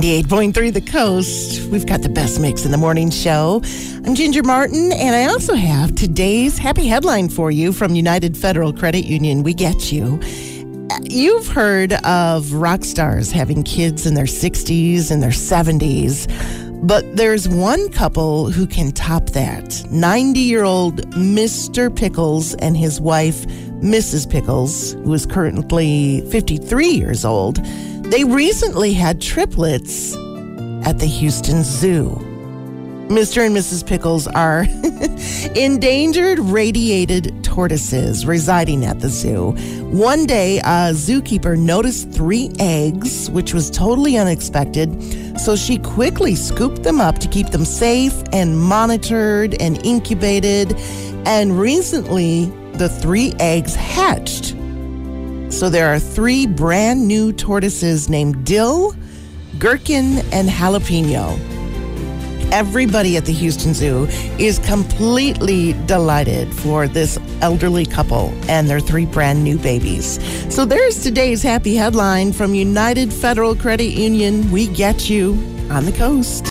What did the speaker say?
98.3 The Coast. We've got the best mix in the morning show. I'm Ginger Martin, and I also have today's happy headline for you from United Federal Credit Union. We get you. Uh, you've heard of rock stars having kids in their 60s and their 70s, but there's one couple who can top that 90 year old Mr. Pickles and his wife, Mrs. Pickles, who is currently 53 years old. They recently had triplets at the Houston Zoo. Mr. and Mrs. Pickles are endangered radiated tortoises residing at the zoo. One day, a zookeeper noticed three eggs, which was totally unexpected. So she quickly scooped them up to keep them safe and monitored and incubated. And recently, the three eggs hatched. So there are three brand new tortoises named Dill, Gherkin, and Jalapeno. Everybody at the Houston Zoo is completely delighted for this elderly couple and their three brand new babies. So there's today's happy headline from United Federal Credit Union. We get you on the coast.